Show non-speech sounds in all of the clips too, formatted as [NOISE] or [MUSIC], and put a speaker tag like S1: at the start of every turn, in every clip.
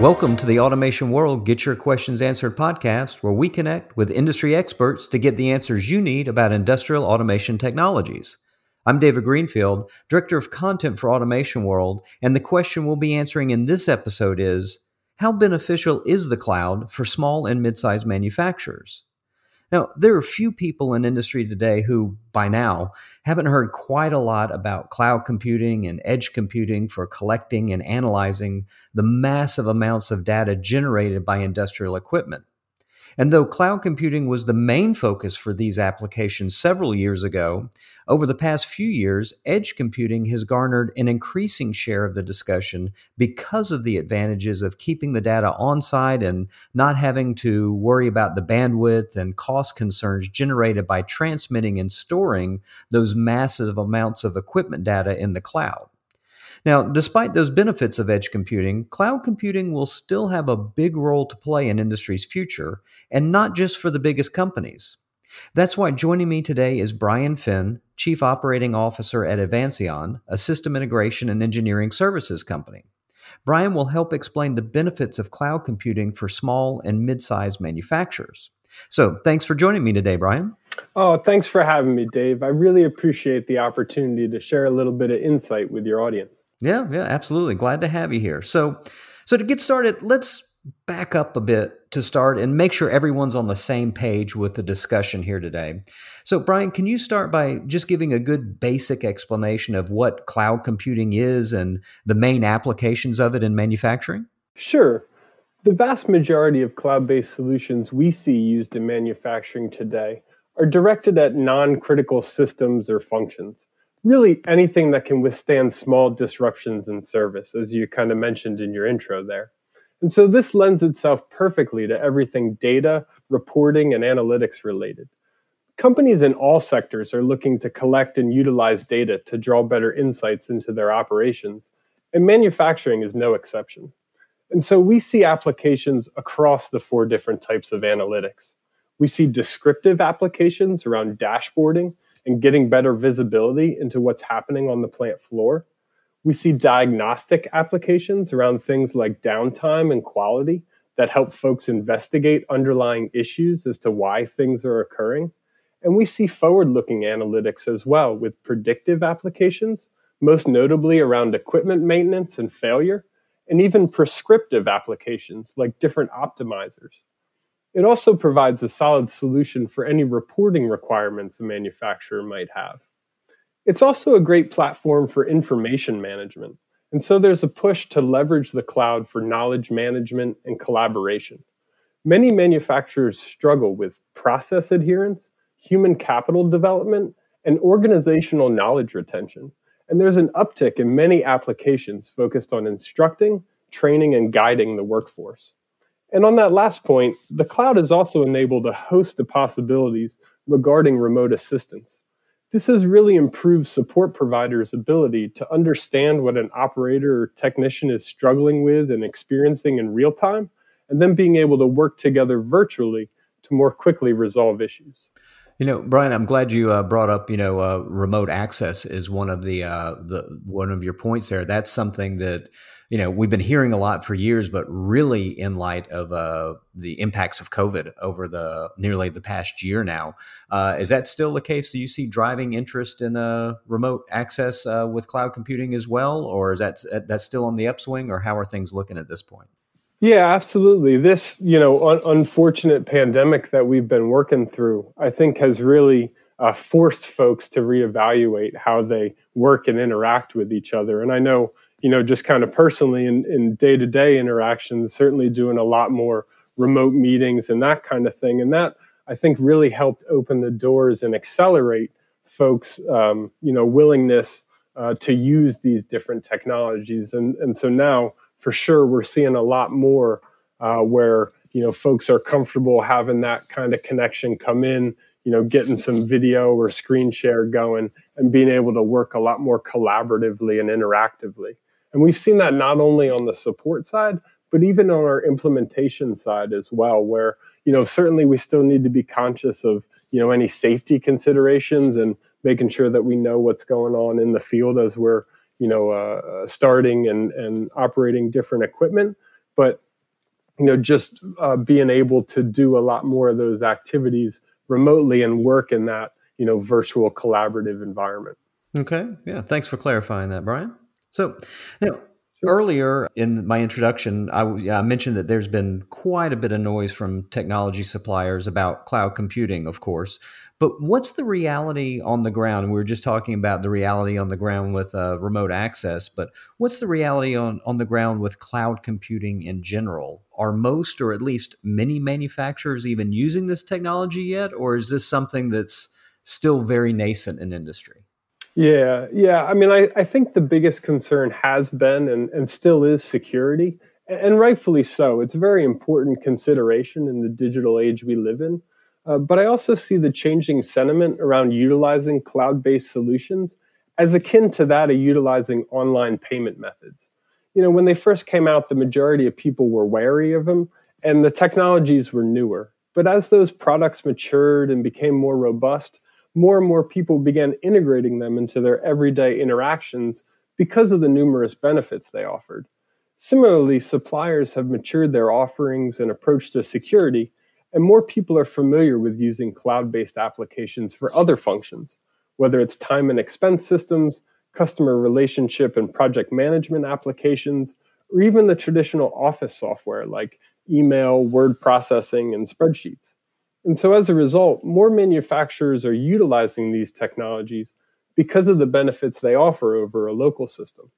S1: Welcome to the Automation World Get Your Questions Answered podcast, where we connect with industry experts to get the answers you need about industrial automation technologies. I'm David Greenfield, Director of Content for Automation World, and the question we'll be answering in this episode is How beneficial is the cloud for small and mid sized manufacturers? Now, there are few people in industry today who, by now, haven't heard quite a lot about cloud computing and edge computing for collecting and analyzing the massive amounts of data generated by industrial equipment. And though cloud computing was the main focus for these applications several years ago, over the past few years, edge computing has garnered an increasing share of the discussion because of the advantages of keeping the data on site and not having to worry about the bandwidth and cost concerns generated by transmitting and storing those massive amounts of equipment data in the cloud. Now, despite those benefits of edge computing, cloud computing will still have a big role to play in industry's future, and not just for the biggest companies. That's why joining me today is Brian Finn, Chief Operating Officer at Avanceon, a system integration and engineering services company. Brian will help explain the benefits of cloud computing for small and mid sized manufacturers. So, thanks for joining me today, Brian.
S2: Oh, thanks for having me, Dave. I really appreciate the opportunity to share a little bit of insight with your audience.
S1: Yeah, yeah, absolutely. Glad to have you here. So, so to get started, let's back up a bit to start and make sure everyone's on the same page with the discussion here today. So, Brian, can you start by just giving a good basic explanation of what cloud computing is and the main applications of it in manufacturing?
S2: Sure. The vast majority of cloud based solutions we see used in manufacturing today are directed at non critical systems or functions really anything that can withstand small disruptions in service, as you kind of mentioned in your intro there. And so this lends itself perfectly to everything data, reporting, and analytics related. Companies in all sectors are looking to collect and utilize data to draw better insights into their operations, and manufacturing is no exception. And so we see applications across the four different types of analytics. We see descriptive applications around dashboarding and getting better visibility into what's happening on the plant floor. We see diagnostic applications around things like downtime and quality that help folks investigate underlying issues as to why things are occurring. And we see forward looking analytics as well with predictive applications, most notably around equipment maintenance and failure, and even prescriptive applications like different optimizers. It also provides a solid solution for any reporting requirements a manufacturer might have. It's also a great platform for information management, and so there's a push to leverage the cloud for knowledge management and collaboration. Many manufacturers struggle with process adherence, human capital development, and organizational knowledge retention. And there's an uptick in many applications focused on instructing, training, and guiding the workforce. And on that last point, the cloud has also enabled a host of possibilities regarding remote assistance. This has really improved support providers' ability to understand what an operator or technician is struggling with and experiencing in real time, and then being able to work together virtually to more quickly resolve issues.
S1: You know, Brian, I'm glad you uh, brought up. You know, uh, remote access is one of the uh, the one of your points there. That's something that you know we've been hearing a lot for years, but really in light of uh, the impacts of COVID over the nearly the past year now, uh, is that still the case? Do you see driving interest in uh, remote access uh, with cloud computing as well, or is that that's still on the upswing, or how are things looking at this point?
S2: Yeah, absolutely. This you know un- unfortunate pandemic that we've been working through, I think, has really uh, forced folks to reevaluate how they work and interact with each other. And I know you know, just kind of personally in day to day interactions, certainly doing a lot more remote meetings and that kind of thing. And that I think really helped open the doors and accelerate folks, um, you know, willingness uh, to use these different technologies. And and so now for sure we're seeing a lot more uh, where you know folks are comfortable having that kind of connection come in you know getting some video or screen share going and being able to work a lot more collaboratively and interactively and we've seen that not only on the support side, but even on our implementation side as well, where, you know, certainly we still need to be conscious of, you know, any safety considerations and making sure that we know what's going on in the field as we're, you know, uh, uh starting and, and operating different equipment. But you know, just uh, being able to do a lot more of those activities remotely and work in that, you know, virtual collaborative environment.
S1: Okay. Yeah. Thanks for clarifying that, Brian. So, know, Earlier in my introduction, I, I, mentioned that there's been quite a bit of noise from technology suppliers about cloud computing, of course. But what's the reality on the ground? We were just talking about the reality on the ground with uh, remote access, but what's the reality on, on the ground with cloud computing in general? Are most or at least many manufacturers even using this technology yet? Or is this something that's still very nascent in industry?
S2: Yeah, yeah. I mean, I, I think the biggest concern has been and, and still is security, and rightfully so. It's a very important consideration in the digital age we live in. Uh, but I also see the changing sentiment around utilizing cloud based solutions as akin to that of utilizing online payment methods. You know, when they first came out, the majority of people were wary of them, and the technologies were newer. But as those products matured and became more robust, more and more people began integrating them into their everyday interactions because of the numerous benefits they offered. Similarly, suppliers have matured their offerings and approach to security, and more people are familiar with using cloud based applications for other functions, whether it's time and expense systems, customer relationship and project management applications, or even the traditional office software like email, word processing, and spreadsheets. And so as a result, more manufacturers are utilizing these technologies because of the benefits they offer over a local system.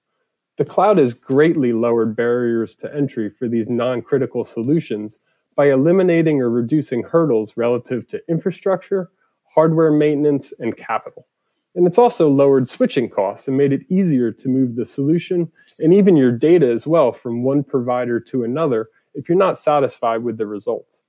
S2: The cloud has greatly lowered barriers to entry for these non critical solutions by eliminating or reducing hurdles relative to infrastructure, hardware maintenance, and capital. And it's also lowered switching costs and made it easier to move the solution and even your data as well from one provider to another if you're not satisfied with the results.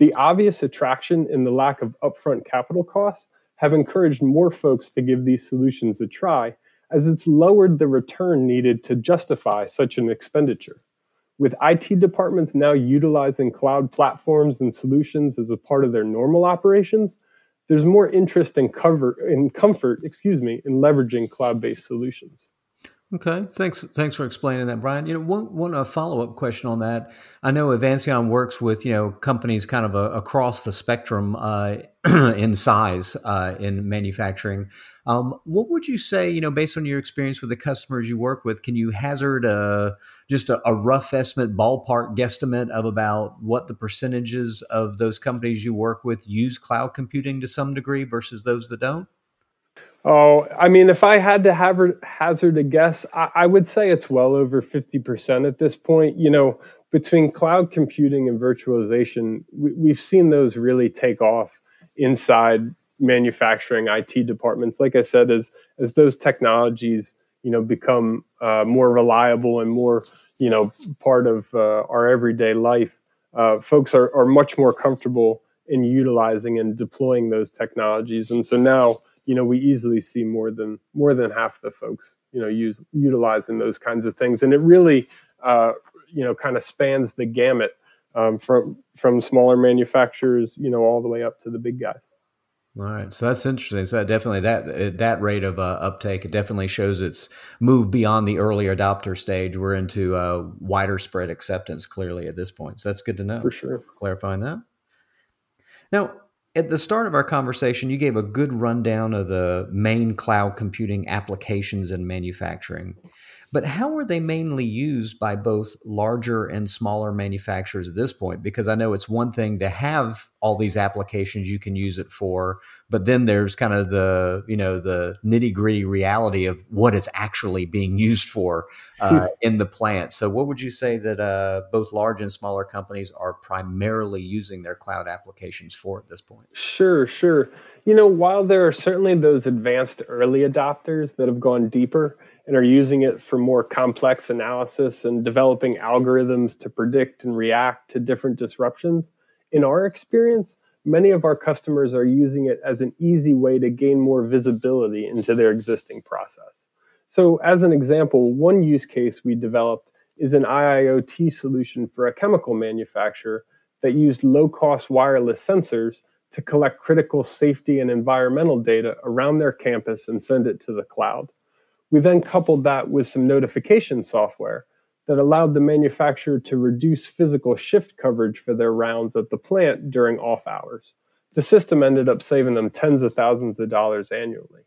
S2: The obvious attraction and the lack of upfront capital costs have encouraged more folks to give these solutions a try, as it's lowered the return needed to justify such an expenditure. With IT departments now utilizing cloud platforms and solutions as a part of their normal operations, there's more interest in cover in comfort, excuse me, in leveraging cloud-based solutions.
S1: Okay, thanks. Thanks for explaining that, Brian. You know, one one follow up question on that. I know Avanceon works with you know companies kind of uh, across the spectrum uh, [CLEARS THROAT] in size uh, in manufacturing. Um, what would you say? You know, based on your experience with the customers you work with, can you hazard a just a, a rough estimate, ballpark guesstimate of about what the percentages of those companies you work with use cloud computing to some degree versus those that don't?
S2: Oh, I mean, if I had to have hazard a guess, I, I would say it's well over 50% at this point. You know, between cloud computing and virtualization, we, we've seen those really take off inside manufacturing IT departments. Like I said, as as those technologies, you know, become uh, more reliable and more, you know, part of uh, our everyday life, uh, folks are, are much more comfortable in utilizing and deploying those technologies. And so now you know we easily see more than more than half the folks you know use utilizing those kinds of things and it really uh, you know kind of spans the gamut um, from from smaller manufacturers you know all the way up to the big guys
S1: all right, so that's interesting. So definitely that that rate of uh, uptake it definitely shows it's moved beyond the early adopter stage. We're into uh, wider spread acceptance clearly at this point. So that's good to know.
S2: For sure,
S1: clarifying that. Now, at the start of our conversation, you gave a good rundown of the main cloud computing applications in manufacturing. But how are they mainly used by both larger and smaller manufacturers at this point? Because I know it's one thing to have all these applications you can use it for, but then there's kind of the you know the nitty gritty reality of what it's actually being used for uh, in the plant. So, what would you say that uh, both large and smaller companies are primarily using their cloud applications for at this point?
S2: Sure, sure. You know, while there are certainly those advanced early adopters that have gone deeper and are using it for more complex analysis and developing algorithms to predict and react to different disruptions. In our experience, many of our customers are using it as an easy way to gain more visibility into their existing process. So, as an example, one use case we developed is an IIoT solution for a chemical manufacturer that used low cost wireless sensors to collect critical safety and environmental data around their campus and send it to the cloud. We then coupled that with some notification software that allowed the manufacturer to reduce physical shift coverage for their rounds at the plant during off hours. The system ended up saving them tens of thousands of dollars annually.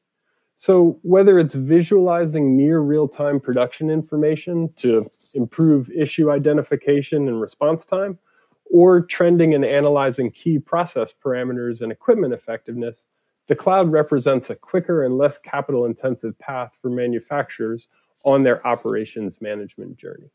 S2: So, whether it's visualizing near real time production information to improve issue identification and response time, or trending and analyzing key process parameters and equipment effectiveness, the cloud represents a quicker and less capital intensive path for manufacturers on their operations management journey.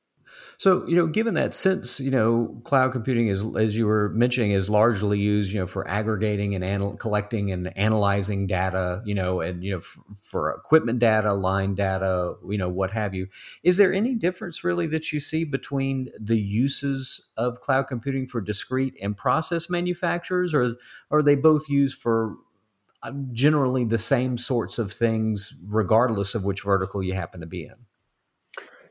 S1: So, you know, given that since, you know, cloud computing is, as you were mentioning, is largely used, you know, for aggregating and anal- collecting and analyzing data, you know, and, you know, f- for equipment data, line data, you know, what have you. Is there any difference really that you see between the uses of cloud computing for discrete and process manufacturers, or, or are they both used for generally the same sorts of things, regardless of which vertical you happen to be in?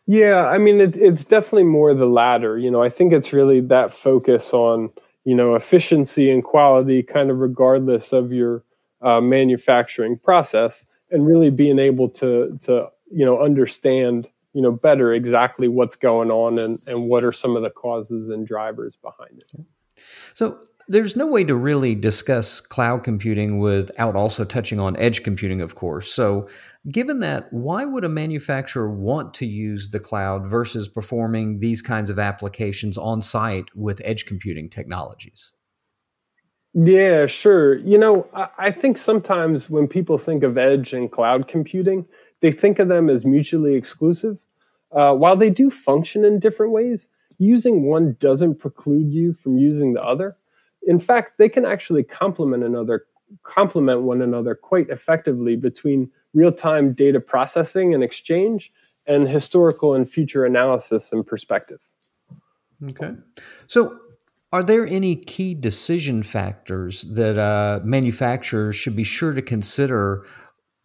S2: Yeah, I mean, it, it's definitely more the latter. You know, I think it's really that focus on, you know, efficiency and quality, kind of regardless of your uh, manufacturing process, and really being able to, to, you know, understand, you know, better exactly what's going on and, and what are some of the causes and drivers behind it.
S1: So, there's no way to really discuss cloud computing without also touching on edge computing, of course. So, given that, why would a manufacturer want to use the cloud versus performing these kinds of applications on site with edge computing technologies?
S2: Yeah, sure. You know, I think sometimes when people think of edge and cloud computing, they think of them as mutually exclusive. Uh, while they do function in different ways, using one doesn't preclude you from using the other in fact, they can actually complement another complement one another quite effectively between real-time data processing and exchange and historical and future analysis and perspective.
S1: Okay. So are there any key decision factors that uh, manufacturers should be sure to consider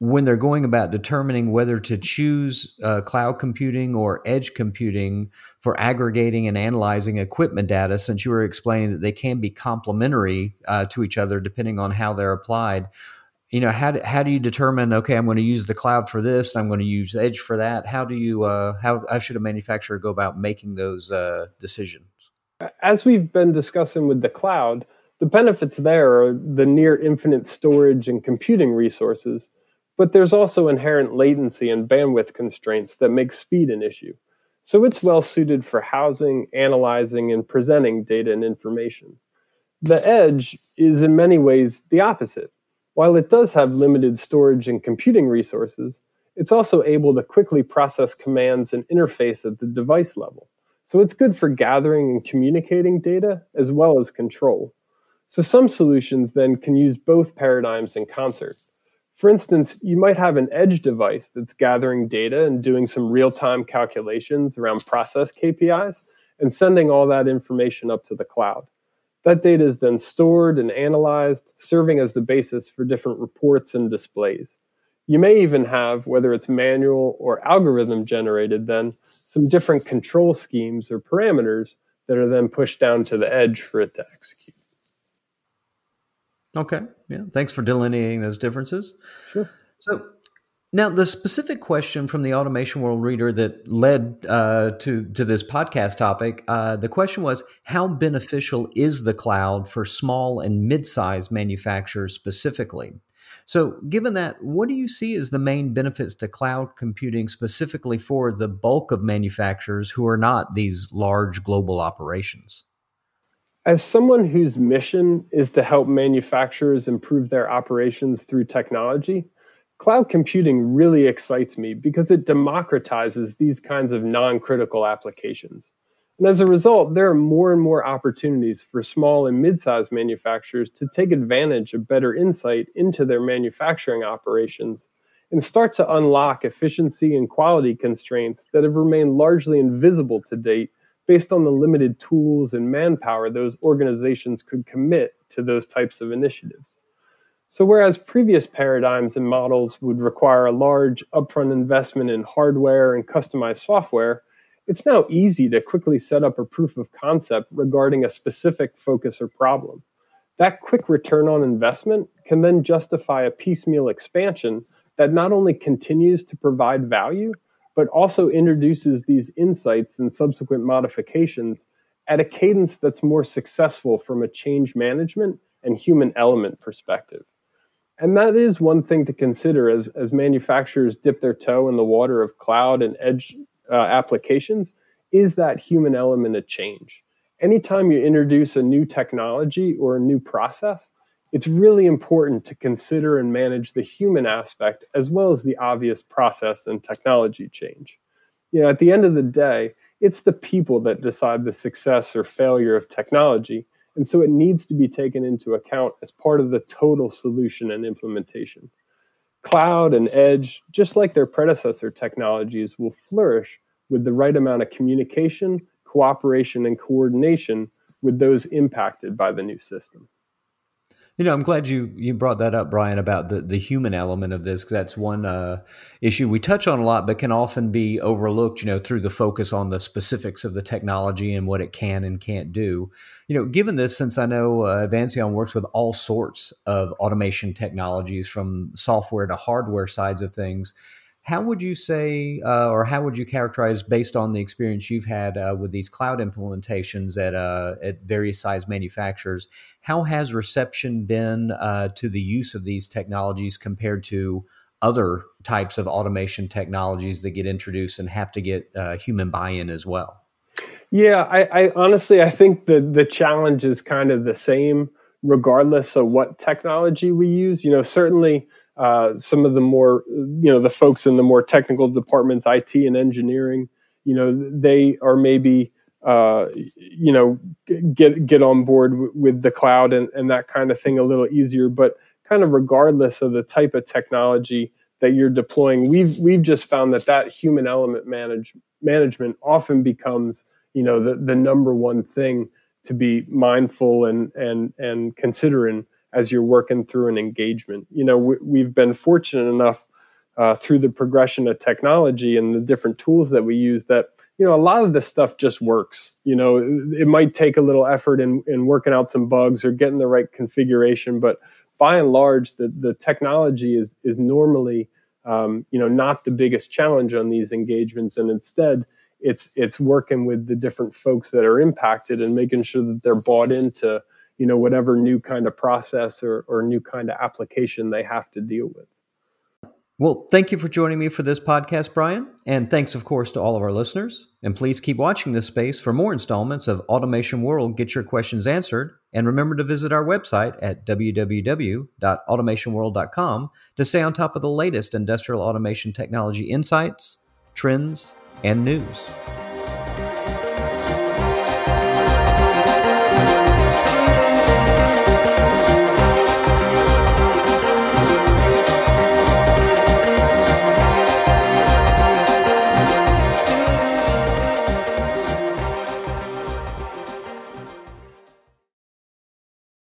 S1: when they're going about determining whether to choose uh, cloud computing or edge computing for aggregating and analyzing equipment data, since you were explaining that they can be complementary uh, to each other depending on how they're applied. You know, how do, how do you determine? Okay, I'm going to use the cloud for this, and I'm going to use edge for that. How do you uh, how, how should a manufacturer go about making those uh, decisions?
S2: As we've been discussing with the cloud, the benefits there are the near infinite storage and computing resources but there's also inherent latency and bandwidth constraints that make speed an issue. So it's well suited for housing, analyzing, and presenting data and information. The edge is in many ways the opposite. While it does have limited storage and computing resources, it's also able to quickly process commands and interface at the device level. So it's good for gathering and communicating data as well as control. So some solutions then can use both paradigms in concert. For instance, you might have an edge device that's gathering data and doing some real time calculations around process KPIs and sending all that information up to the cloud. That data is then stored and analyzed, serving as the basis for different reports and displays. You may even have, whether it's manual or algorithm generated, then some different control schemes or parameters that are then pushed down to the edge for it to execute.
S1: Okay. Yeah. Thanks for delineating those differences.
S2: Sure.
S1: So now the specific question from the Automation World reader that led uh, to to this podcast topic, uh, the question was, how beneficial is the cloud for small and mid-sized manufacturers specifically? So, given that, what do you see as the main benefits to cloud computing specifically for the bulk of manufacturers who are not these large global operations?
S2: As someone whose mission is to help manufacturers improve their operations through technology, cloud computing really excites me because it democratizes these kinds of non critical applications. And as a result, there are more and more opportunities for small and mid sized manufacturers to take advantage of better insight into their manufacturing operations and start to unlock efficiency and quality constraints that have remained largely invisible to date based on the limited tools and manpower those organizations could commit to those types of initiatives. So, whereas previous paradigms and models would require a large upfront investment in hardware and customized software, it's now easy to quickly set up a proof of concept regarding a specific focus or problem. That quick return on investment can then justify a piecemeal expansion that not only continues to provide value, but also introduces these insights and subsequent modifications at a cadence that's more successful from a change management and human element perspective. And that is one thing to consider as, as manufacturers dip their toe in the water of cloud and edge uh, applications is that human element a change. Anytime you introduce a new technology or a new process, it's really important to consider and manage the human aspect as well as the obvious process and technology change. You know, at the end of the day, it's the people that decide the success or failure of technology, and so it needs to be taken into account as part of the total solution and implementation. Cloud and edge, just like their predecessor technologies, will flourish with the right amount of communication, cooperation, and coordination with those impacted by the new system.
S1: You know, I'm glad you you brought that up, Brian, about the the human element of this because that's one uh, issue we touch on a lot, but can often be overlooked. You know, through the focus on the specifics of the technology and what it can and can't do. You know, given this, since I know uh, works with all sorts of automation technologies, from software to hardware sides of things, how would you say, uh, or how would you characterize, based on the experience you've had uh, with these cloud implementations at uh, at various size manufacturers, how has reception been uh, to the use of these technologies compared to other types of automation technologies that get introduced and have to get uh, human buy-in as well?
S2: Yeah, I, I honestly I think the the challenge is kind of the same regardless of what technology we use. You know, certainly uh, some of the more you know the folks in the more technical departments it and engineering you know they are maybe uh, you know get get on board w- with the cloud and, and that kind of thing a little easier. But kind of regardless of the type of technology that you're deploying we've we've just found that that human element manage management often becomes you know the, the number one thing to be mindful and and and considering as you're working through an engagement. You know, we, have been fortunate enough uh, through the progression of technology and the different tools that we use that you know a lot of this stuff just works. You know, it, it might take a little effort in, in working out some bugs or getting the right configuration, but by and large, the the technology is is normally um, you know not the biggest challenge on these engagements, and instead it's it's working with the different folks that are impacted and making sure that they're bought into you know whatever new kind of process or, or new kind of application they have to deal with.
S1: Well thank you for joining me for this podcast brian. And thanks of course to all of our listeners. And please keep watching this space for more installments of automation world get your questions answered. And remember to visit our website at www.automationworld.com to stay on top of the latest industrial automation technology insights trends and news